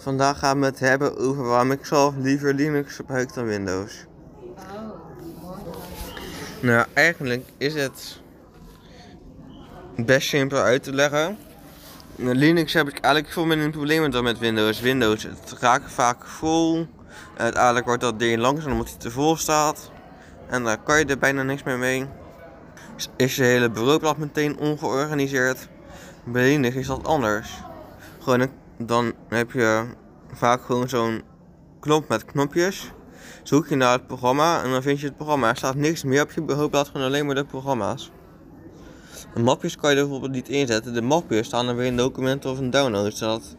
Vandaag gaan we het hebben over waarom ik zelf liever Linux gebruik dan Windows. Nou, eigenlijk is het best simpel uit te leggen. Met Linux heb ik eigenlijk veel minder problemen dan met Windows. Windows, het raakt vaak vol. Uiteindelijk wordt dat ding langzaam omdat hij te vol staat. En daar kan je er bijna niks meer mee. Is je hele bureaublad meteen ongeorganiseerd. Bij Linux is dat anders. Gewoon een dan heb je vaak gewoon zo'n knop met knopjes. Zoek je naar het programma en dan vind je het programma. Er staat niks meer op je bureaublad, gewoon alleen maar de programma's. De mapjes kan je bijvoorbeeld niet inzetten. De mapjes staan er weer in documenten of in downloads. Dat,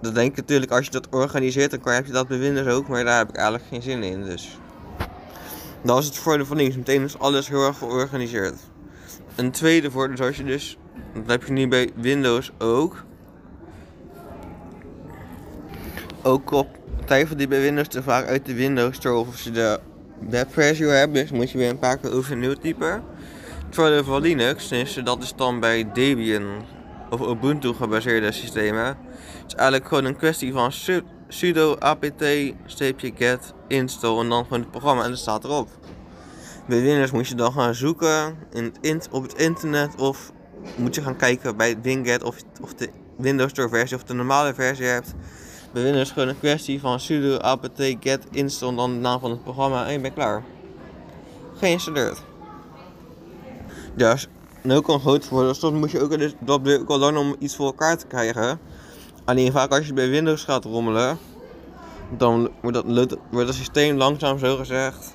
dat denk ik natuurlijk als je dat organiseert, dan kan, heb je dat bij Windows ook. Maar daar heb ik eigenlijk geen zin in. Dus dat is het voordeel van links. Meteen is alles heel erg georganiseerd. Een tweede voordeel is als je dus, dat heb je nu bij Windows ook ook op tijfel die bij Windows te vaak uit de Windows Store of je de webversie hebt, dus moet je weer een paar keer overnieuw typen. Voordeel van Linux is dat is dan bij Debian of Ubuntu gebaseerde systemen. Het is eigenlijk gewoon een kwestie van sudo apt-get install en dan gewoon het programma en dat staat erop. Bij Windows moet je dan gaan zoeken in het op het internet of moet je gaan kijken bij Winget of, of de Windows Store versie of de normale versie hebt. Is gewoon een kwestie van sudo apt get install dan de naam van het programma en je bent klaar. Geïnstalleerd. Is ook een groot voordeel. Soms moet je ook, dus, dat ook al lang om iets voor elkaar te krijgen. Alleen vaak als je bij Windows gaat rommelen, dan wordt, dat, wordt systeem langzaam zo gezegd.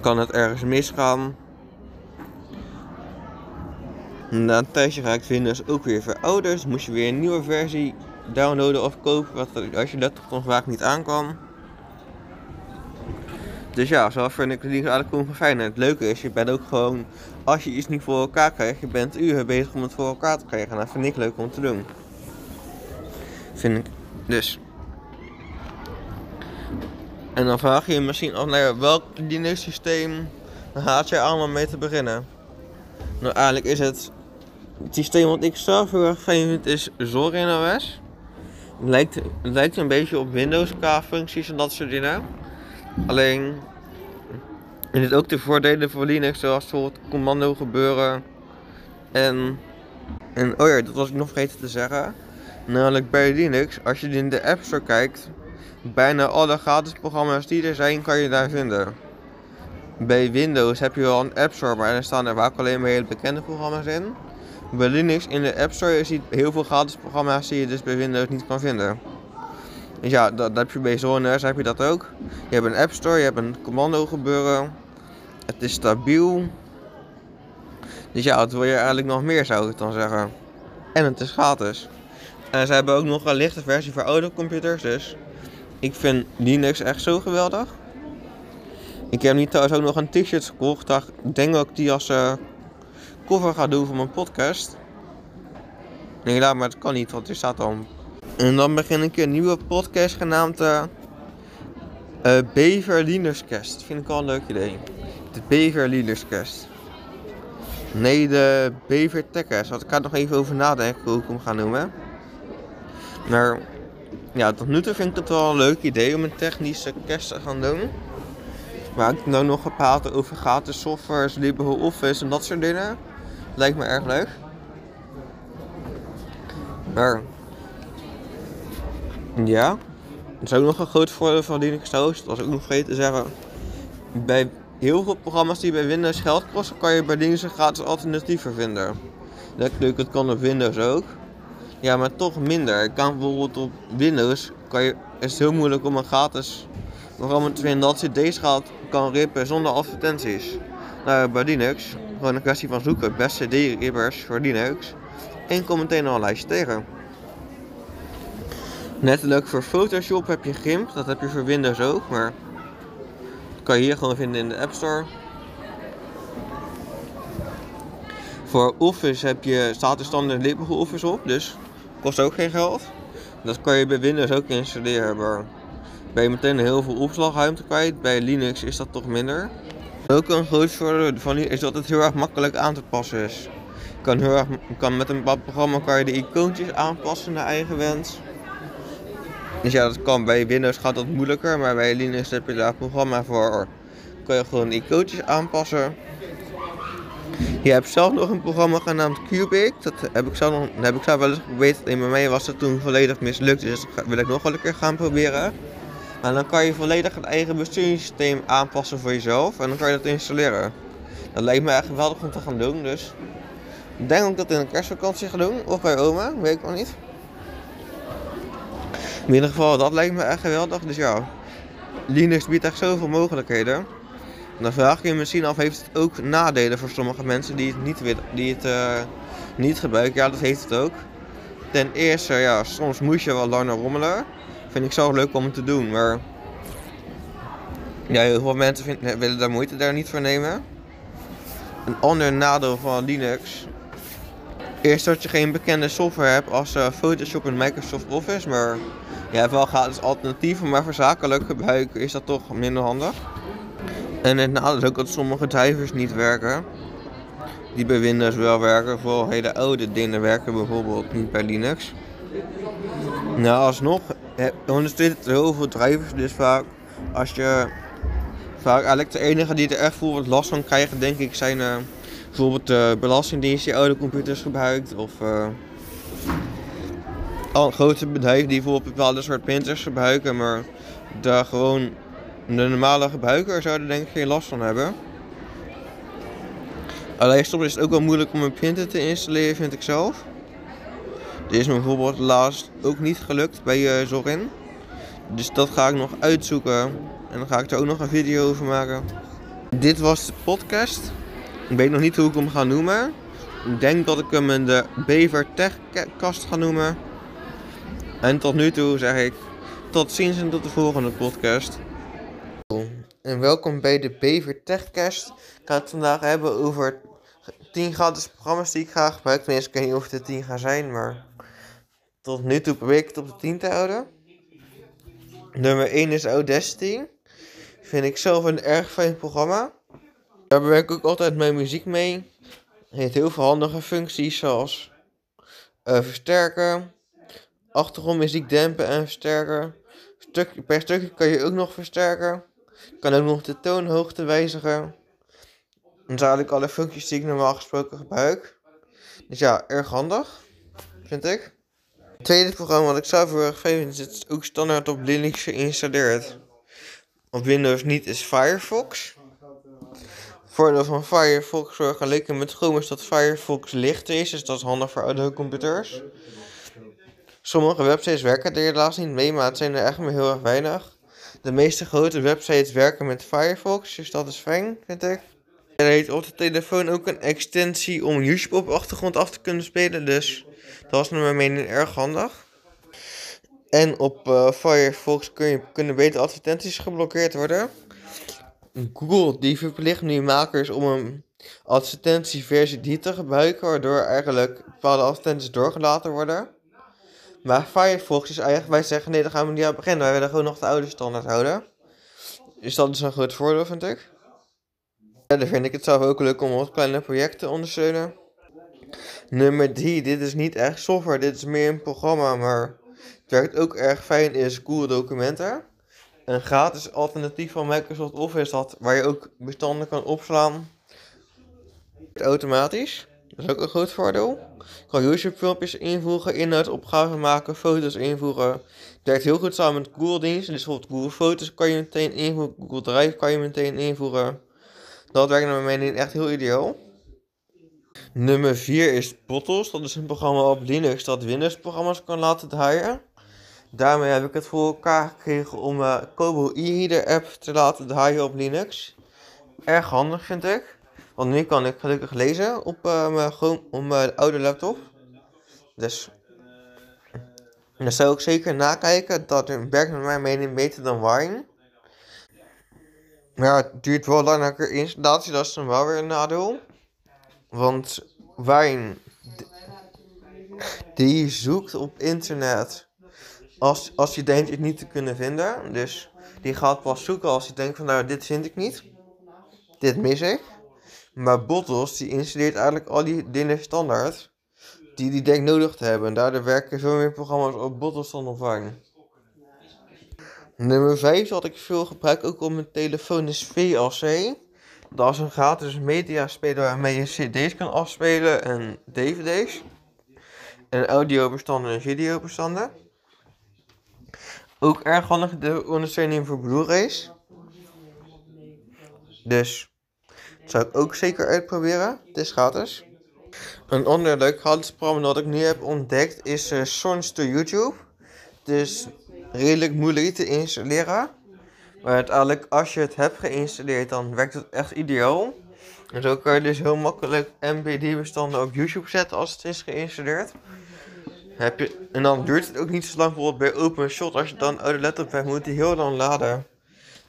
Kan het ergens misgaan. Na een tijdje raakt Windows ook weer verouderd. Dus moest je weer een nieuwe versie downloaden of kopen. Wat als je dat toch vaak niet aankwam. Dus ja, zo vind ik het eigenlijk gewoon fijn. En het leuke is, je bent ook gewoon, als je iets niet voor elkaar krijgt, je bent uren bezig om het voor elkaar te krijgen. En dat vind ik leuk om te doen. Vind ik dus. En dan vraag je je misschien af, nou welk Linux systeem haat aan om mee te beginnen? Nou, eigenlijk is het het systeem wat ik zelf heel erg fijn vind is Zorin OS. Lijkt, het lijkt een beetje op Windows qua functies en dat soort dingen. Alleen er zit ook de voordelen voor Linux, zoals bijvoorbeeld commando gebeuren. En, en oh ja, dat was ik nog vergeten te zeggen. Namelijk bij Linux, als je in de App Store kijkt, bijna alle gratis programma's die er zijn, kan je daar vinden. Bij Windows heb je wel een App Store, maar er staan er vaak alleen maar hele bekende programma's in. Bij Linux in de App Store je ziet heel veel gratis programma's die je dus bij Windows niet kan vinden. Dus ja, dat, heb je bij Zones heb je dat ook. Je hebt een App Store, je hebt een commando gebeuren. Het is stabiel. Dus ja, wat wil je eigenlijk nog meer zou ik dan zeggen. En het is gratis. En ze hebben ook nog een lichte versie voor oude computers, dus ik vind Linux echt zo geweldig. Ik heb niet trouwens ook nog een t-shirt gekocht. Ik denk dat ik die als uh, cover ga doen voor mijn podcast. Nee, laat maar het kan niet, want er staat al. En dan begin ik een nieuwe podcast genaamd uh, uh, vind ik al een leuk idee. De Bever Linuxcast. Nee, de Bever Techcast. Want ik ga nog even over nadenken hoe ik hem ga noemen. Maar ja, tot nu toe vind ik het wel een leuk idee om een technische cast te gaan doen. Waar ik nou nog gepraat over gratis softwares, LibreOffice en dat soort dingen. Lijkt me erg leuk. Maar... Ja. Dat is ook nog een groot voordeel van Linux Host. Dat was ook nog vergeten te zeggen. Bij heel veel programma's die bij Windows geld kosten, kan je bij Linux een gratis alternatieven vinden. Leuk, dat kan op Windows ook. Ja, maar toch minder. Ik kan bijvoorbeeld op Windows, kan je, is het heel moeilijk om een gratis programma te vinden dat deze gaat kan rippen zonder advertenties. Nou, bij Linux, gewoon een kwestie van zoeken. Beste D-rippers voor Linux. En kom meteen al een lijstje tegen. Leuk voor Photoshop heb je GIMP, dat heb je voor Windows ook, maar dat kan je hier gewoon vinden in de App Store. Voor Office heb je, staat er standaard LibreOffice op, dus kost ook geen geld. Dat kan je bij Windows ook installeren, maar ben je meteen heel veel opslagruimte kwijt. Bij Linux is dat toch minder. Ook een groot voordeel van is dat het heel erg makkelijk aan te passen is. Kan, heel erg, kan met een bepaald programma kan je de icoontjes aanpassen naar eigen wens. Dus ja, dat kan bij Windows gaat dat moeilijker, maar bij Linux heb je daar een programma voor. Kan je gewoon icoontjes aanpassen. Je hebt zelf nog een programma genaamd Cubic. Dat heb ik zelf, nog, dat heb ik zelf wel eens geprobeerd. En bij mij was het toen volledig mislukt. Dus dat wil ik nog wel een keer gaan proberen. En dan kan je volledig het eigen besturingssysteem aanpassen voor jezelf. En dan kan je dat installeren. Dat lijkt me echt geweldig om te gaan doen. Dus ik denk ook dat in een kerstvakantie gaan doen. Of bij oma, weet ik nog niet. In ieder geval, dat lijkt me echt geweldig. Dus ja, Linux biedt echt zoveel mogelijkheden. Dan vraag je je misschien af, heeft het ook nadelen voor sommige mensen die het niet, die het, uh, niet gebruiken? Ja, dat heeft het ook. Ten eerste, ja, soms moet je wel langer rommelen. Vind ik zo leuk om te doen, maar... Ja, heel veel mensen vinden, willen daar moeite daar niet voor nemen. Een ander nadeel van Linux Eerst dat je geen bekende software hebt als uh, Photoshop en Microsoft Office, maar je hebt wel gratis alternatieven, maar voor zakelijk gebruik is dat toch minder handig. En het nadeel is ook dat sommige drivers niet werken. Die bij Windows wel werken, vooral hele oude dingen werken bijvoorbeeld niet bij Linux. Nou, alsnog ondersteunt het heel veel drivers, dus vaak als je... Vaak eigenlijk de enige die er echt voor last van krijgen, denk ik, zijn... Uh, bijvoorbeeld de Belastingdienst die oude computers gebruikt. Of uh, al grote bedrijven die bijvoorbeeld bepaalde soort printers gebruiken. Maar daar gewoon de normale gebruiker zouden denk ik geen last van hebben. Alleen soms is het ook wel moeilijk om een printer te installeren vind ik zelf. Dit is me bijvoorbeeld laatst ook niet gelukt bij uh, Zorin. Dus dat ga ik nog uitzoeken. En dan ga ik er ook nog een video over maken. Dit was de podcast. Ik weet nog niet hoe ik hem ga noemen. Ik denk dat ik hem in de Bever Techcast ga noemen. En tot nu toe zeg ik tot ziens en tot de volgende podcast. En welkom bij de Bever Techcast. Ik ga het vandaag hebben over 10 gratis programma's die ik ga gebruiken. Tenminste, ik weet niet of het de 10 gaan zijn, maar tot nu toe probeer ik het op de 10 te houden. Nummer 1 is Audacity. Vind ik zelf een erg fijn programma. Daar werk ik ook altijd mijn muziek mee. Heeft heel veel handige functies zoals uh, versterken, achtergrondmuziek dempen en versterken. Stuk, per stukje kan je ook nog versterken. Kan ook nog de toonhoogte wijzigen. Zijn eigenlijk alle functies die ik normaal gesproken gebruik. Dus ja, erg handig, vind ik. Tweede programma wat ik erg fijn vind, is ook standaard op Linux geïnstalleerd. Op Windows niet, is Firefox voordeel van Firefox vergeleken met Chrome is dat Firefox lichter is, dus dat is handig voor oude computers. Sommige websites werken er helaas niet mee, maar het zijn er echt maar heel erg weinig. De meeste grote websites werken met Firefox, dus dat is fijn, vind ik. Er heeft op de telefoon ook een extensie om YouTube op achtergrond af te kunnen spelen, dus dat was naar mijn mening erg handig. En op uh, Firefox kun je, kunnen beter advertenties geblokkeerd worden. Google die verplicht nu makers om een advertentieversie die te gebruiken, waardoor eigenlijk bepaalde advertenties doorgelaten worden. Maar Firefox is eigenlijk, wij zeggen nee, daar gaan we niet aan beginnen. Wij willen gewoon nog de oude standaard houden. Dus dat is een groot voordeel, vind ik. Verder vind ik het zelf ook leuk om wat kleine projecten te ondersteunen. Nummer 3, dit is niet echt software, dit is meer een programma, maar het werkt ook erg fijn is Google Documenten een gratis alternatief van Microsoft Office dat, waar je ook bestanden kan opslaan. Automatisch. Dat is ook een groot voordeel. Je kan YouTube filmpjes invoegen, inhoudsopgaven maken, foto's invoegen. Het werkt heel goed samen met Google diensten. Dus bijvoorbeeld Google Foto's kan je meteen invoegen, Google Drive kan je meteen invoegen. Dat werkt naar mijn mening echt heel ideaal. Nummer 4 is Bottles. Dat is een programma op Linux dat Windows programma's kan laten draaien. Daarmee heb ik het voor elkaar gekregen om uh, Kobo e-reader app te laten draaien op Linux. Erg handig vind ik. Want nu kan ik gelukkig lezen op, uh, mijn, oude laptop. Dus dan zou ik zeker nakijken. Dat werkt naar mijn mening beter dan Wine. Maar het duurt wel langer installatie. Dat is dan wel weer een nadeel. Want Wine die zoekt op internet als, als je denkt het niet te kunnen vinden. Dus die gaat pas zoeken als je denkt van nou dit vind ik niet. Dit mis ik. Maar Bottles die installeert eigenlijk al die dingen standaard. Die die denkt nodig te hebben. En daardoor werken veel meer programma's op Bottles dan op Wine. Nummer 5 wat ik veel gebruik ook op mijn telefoon is VLC. Dat is een gratis mediaspeler waarmee je cd's kan afspelen en dvd's. En audiobestanden en videobestanden. Ook erg handig de ondersteuning voor Blu-rays. Dus dat zou ik ook zeker uitproberen. Het is gratis. Een ander leuk gratis programma dat ik nu heb ontdekt is uh, Songs to YouTube. Is redelijk moeilijk te installeren. Maar uiteindelijk, als je het hebt geïnstalleerd, dan werkt het echt ideaal. En zo kan je dus heel makkelijk MPD-bestanden op YouTube zetten als het is geïnstalleerd. Heb je, en dan duurt het ook niet zo lang bijvoorbeeld bij OpenShot. Als je dan een oude laptop hebt, moet die heel lang laden.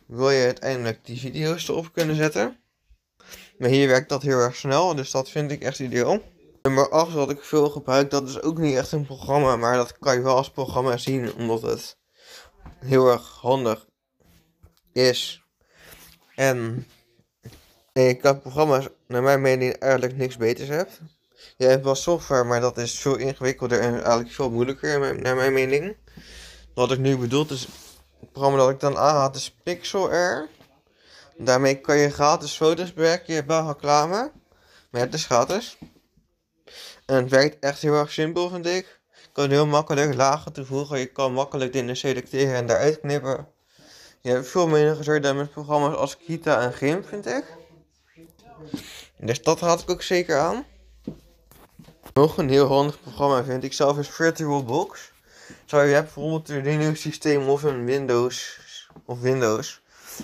Wil je uiteindelijk die video's erop kunnen zetten. Maar hier werkt dat heel erg snel, dus dat vind ik echt ideaal. Nummer 8 wat ik veel gebruik, dat is ook niet echt een programma, maar dat kan je wel als programma zien, omdat het heel erg handig is. En ik heb programma's, naar mijn mening, eigenlijk niks beters hebt. Je hebt wel software, maar dat is veel ingewikkelder en eigenlijk veel moeilijker, naar mijn mening. Wat ik nu bedoel, is het programma dat ik dan aanhaal, is Pixel Air. Daarmee kan je gratis foto's bewerken. Je hebt wel reclame, maar het is gratis. En het werkt echt heel erg simpel, vind ik. Je kan heel makkelijk lagen toevoegen. Je kan makkelijk dingen selecteren en daaruit knippen. Je hebt veel minder gezorgd met programma's als Kita en Gimp, vind ik. Dus dat raad ik ook zeker aan. Nog een heel handig programma vind ik zelf is VirtualBox. Zou je hebt bijvoorbeeld een Linux systeem of een Windows of Windows.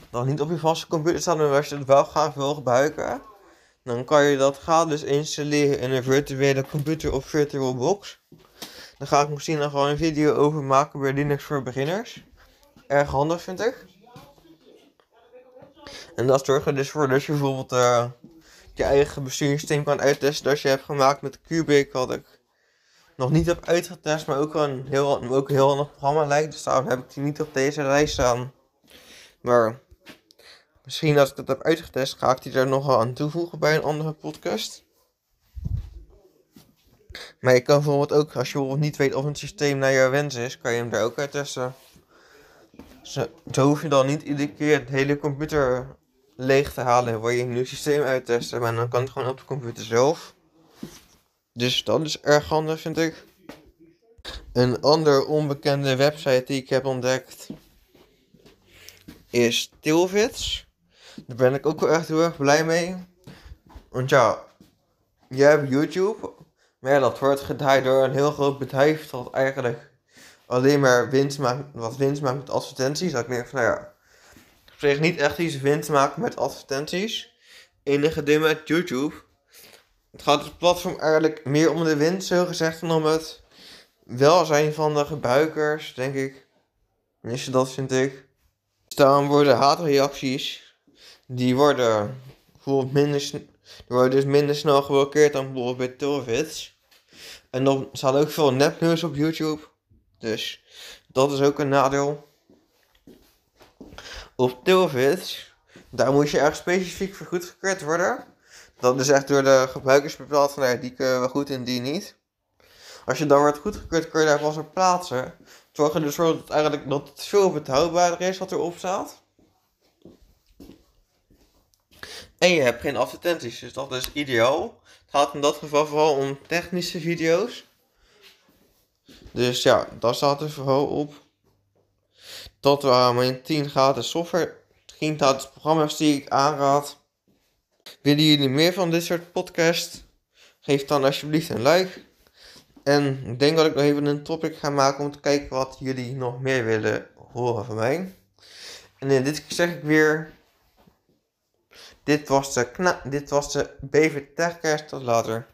Dan niet op je vaste computer staan, maar als je het wel graag wil gebruiken. Dan kan je dat gratis installeren in een virtuele computer of VirtualBox. Dan ga ik misschien nog gewoon een video over maken bij Linux voor beginners. Erg handig vind ik. En dat zorgt er dus voor dat je bijvoorbeeld uh, je eigen bestuurssysteem kan uittesten. Dat je hebt gemaakt met Cubic, wat ik nog niet heb uitgetest, maar ook een heel, ook heel handig programma lijkt. Dus daarom heb ik die niet op deze lijst staan. Maar misschien als ik dat heb uitgetest, ga ik die nog wel aan toevoegen bij een andere podcast. Maar je kan bijvoorbeeld ook, als je bijvoorbeeld niet weet of een systeem naar jouw wens is, kan je hem daar ook uittesten. Zo, zo hoef je dan niet iedere keer het hele computer leeg te halen waar je een nieuw systeem uittesten. Maar dan kan het gewoon op de computer zelf. Dus dat is erg handig, vind ik. Een ander onbekende website die ik heb ontdekt is Tilvits. Daar ben ik ook wel echt heel erg blij mee. Want ja, je hebt YouTube. Maar ja, dat wordt gedaan door een heel groot bedrijf dat eigenlijk alleen maar winst maakt, wat winst maakt met advertenties. Dat ik denk van, nou ja, op zich niet echt iets winst maken met advertenties. Enige ding met YouTube. Het gaat het platform eigenlijk meer om de winst, zo gezegd, dan om het welzijn van de gebruikers, denk ik. Tenminste, dat vind ik. Staan worden haatreacties, die worden bijvoorbeeld minder, die worden dus minder snel geblokkeerd dan bijvoorbeeld bij Torvits. En dan staat ook veel nepnieuws op YouTube. Dus dat is ook een nadeel. Op Tilvits, daar moet je echt specifiek voor goedgekeurd worden. Dat is echt door de gebruikers bepaald van nou, die kunnen we goed en die niet. Als je dan wordt goedgekeurd, kun je daar pas op plaatsen. Zorg er dus voor dat, eigenlijk, dat het veel betrouwbaarder is wat erop staat. En je hebt geen advertenties, dus dat is ideaal. Het gaat in dat geval vooral om technische video's. Dus ja, daar staat er vooral op. Dat waren mijn 10 gratis software, 10 gratis programma's die ik aanraad. Willen jullie meer van dit soort podcasts? Geef dan alsjeblieft een like. En ik denk dat ik nog even een topic ga maken om te kijken wat jullie nog meer willen horen van mij. En in dit zeg ik weer. Dit was de, kna dit was de Bever Techcast. Tot later.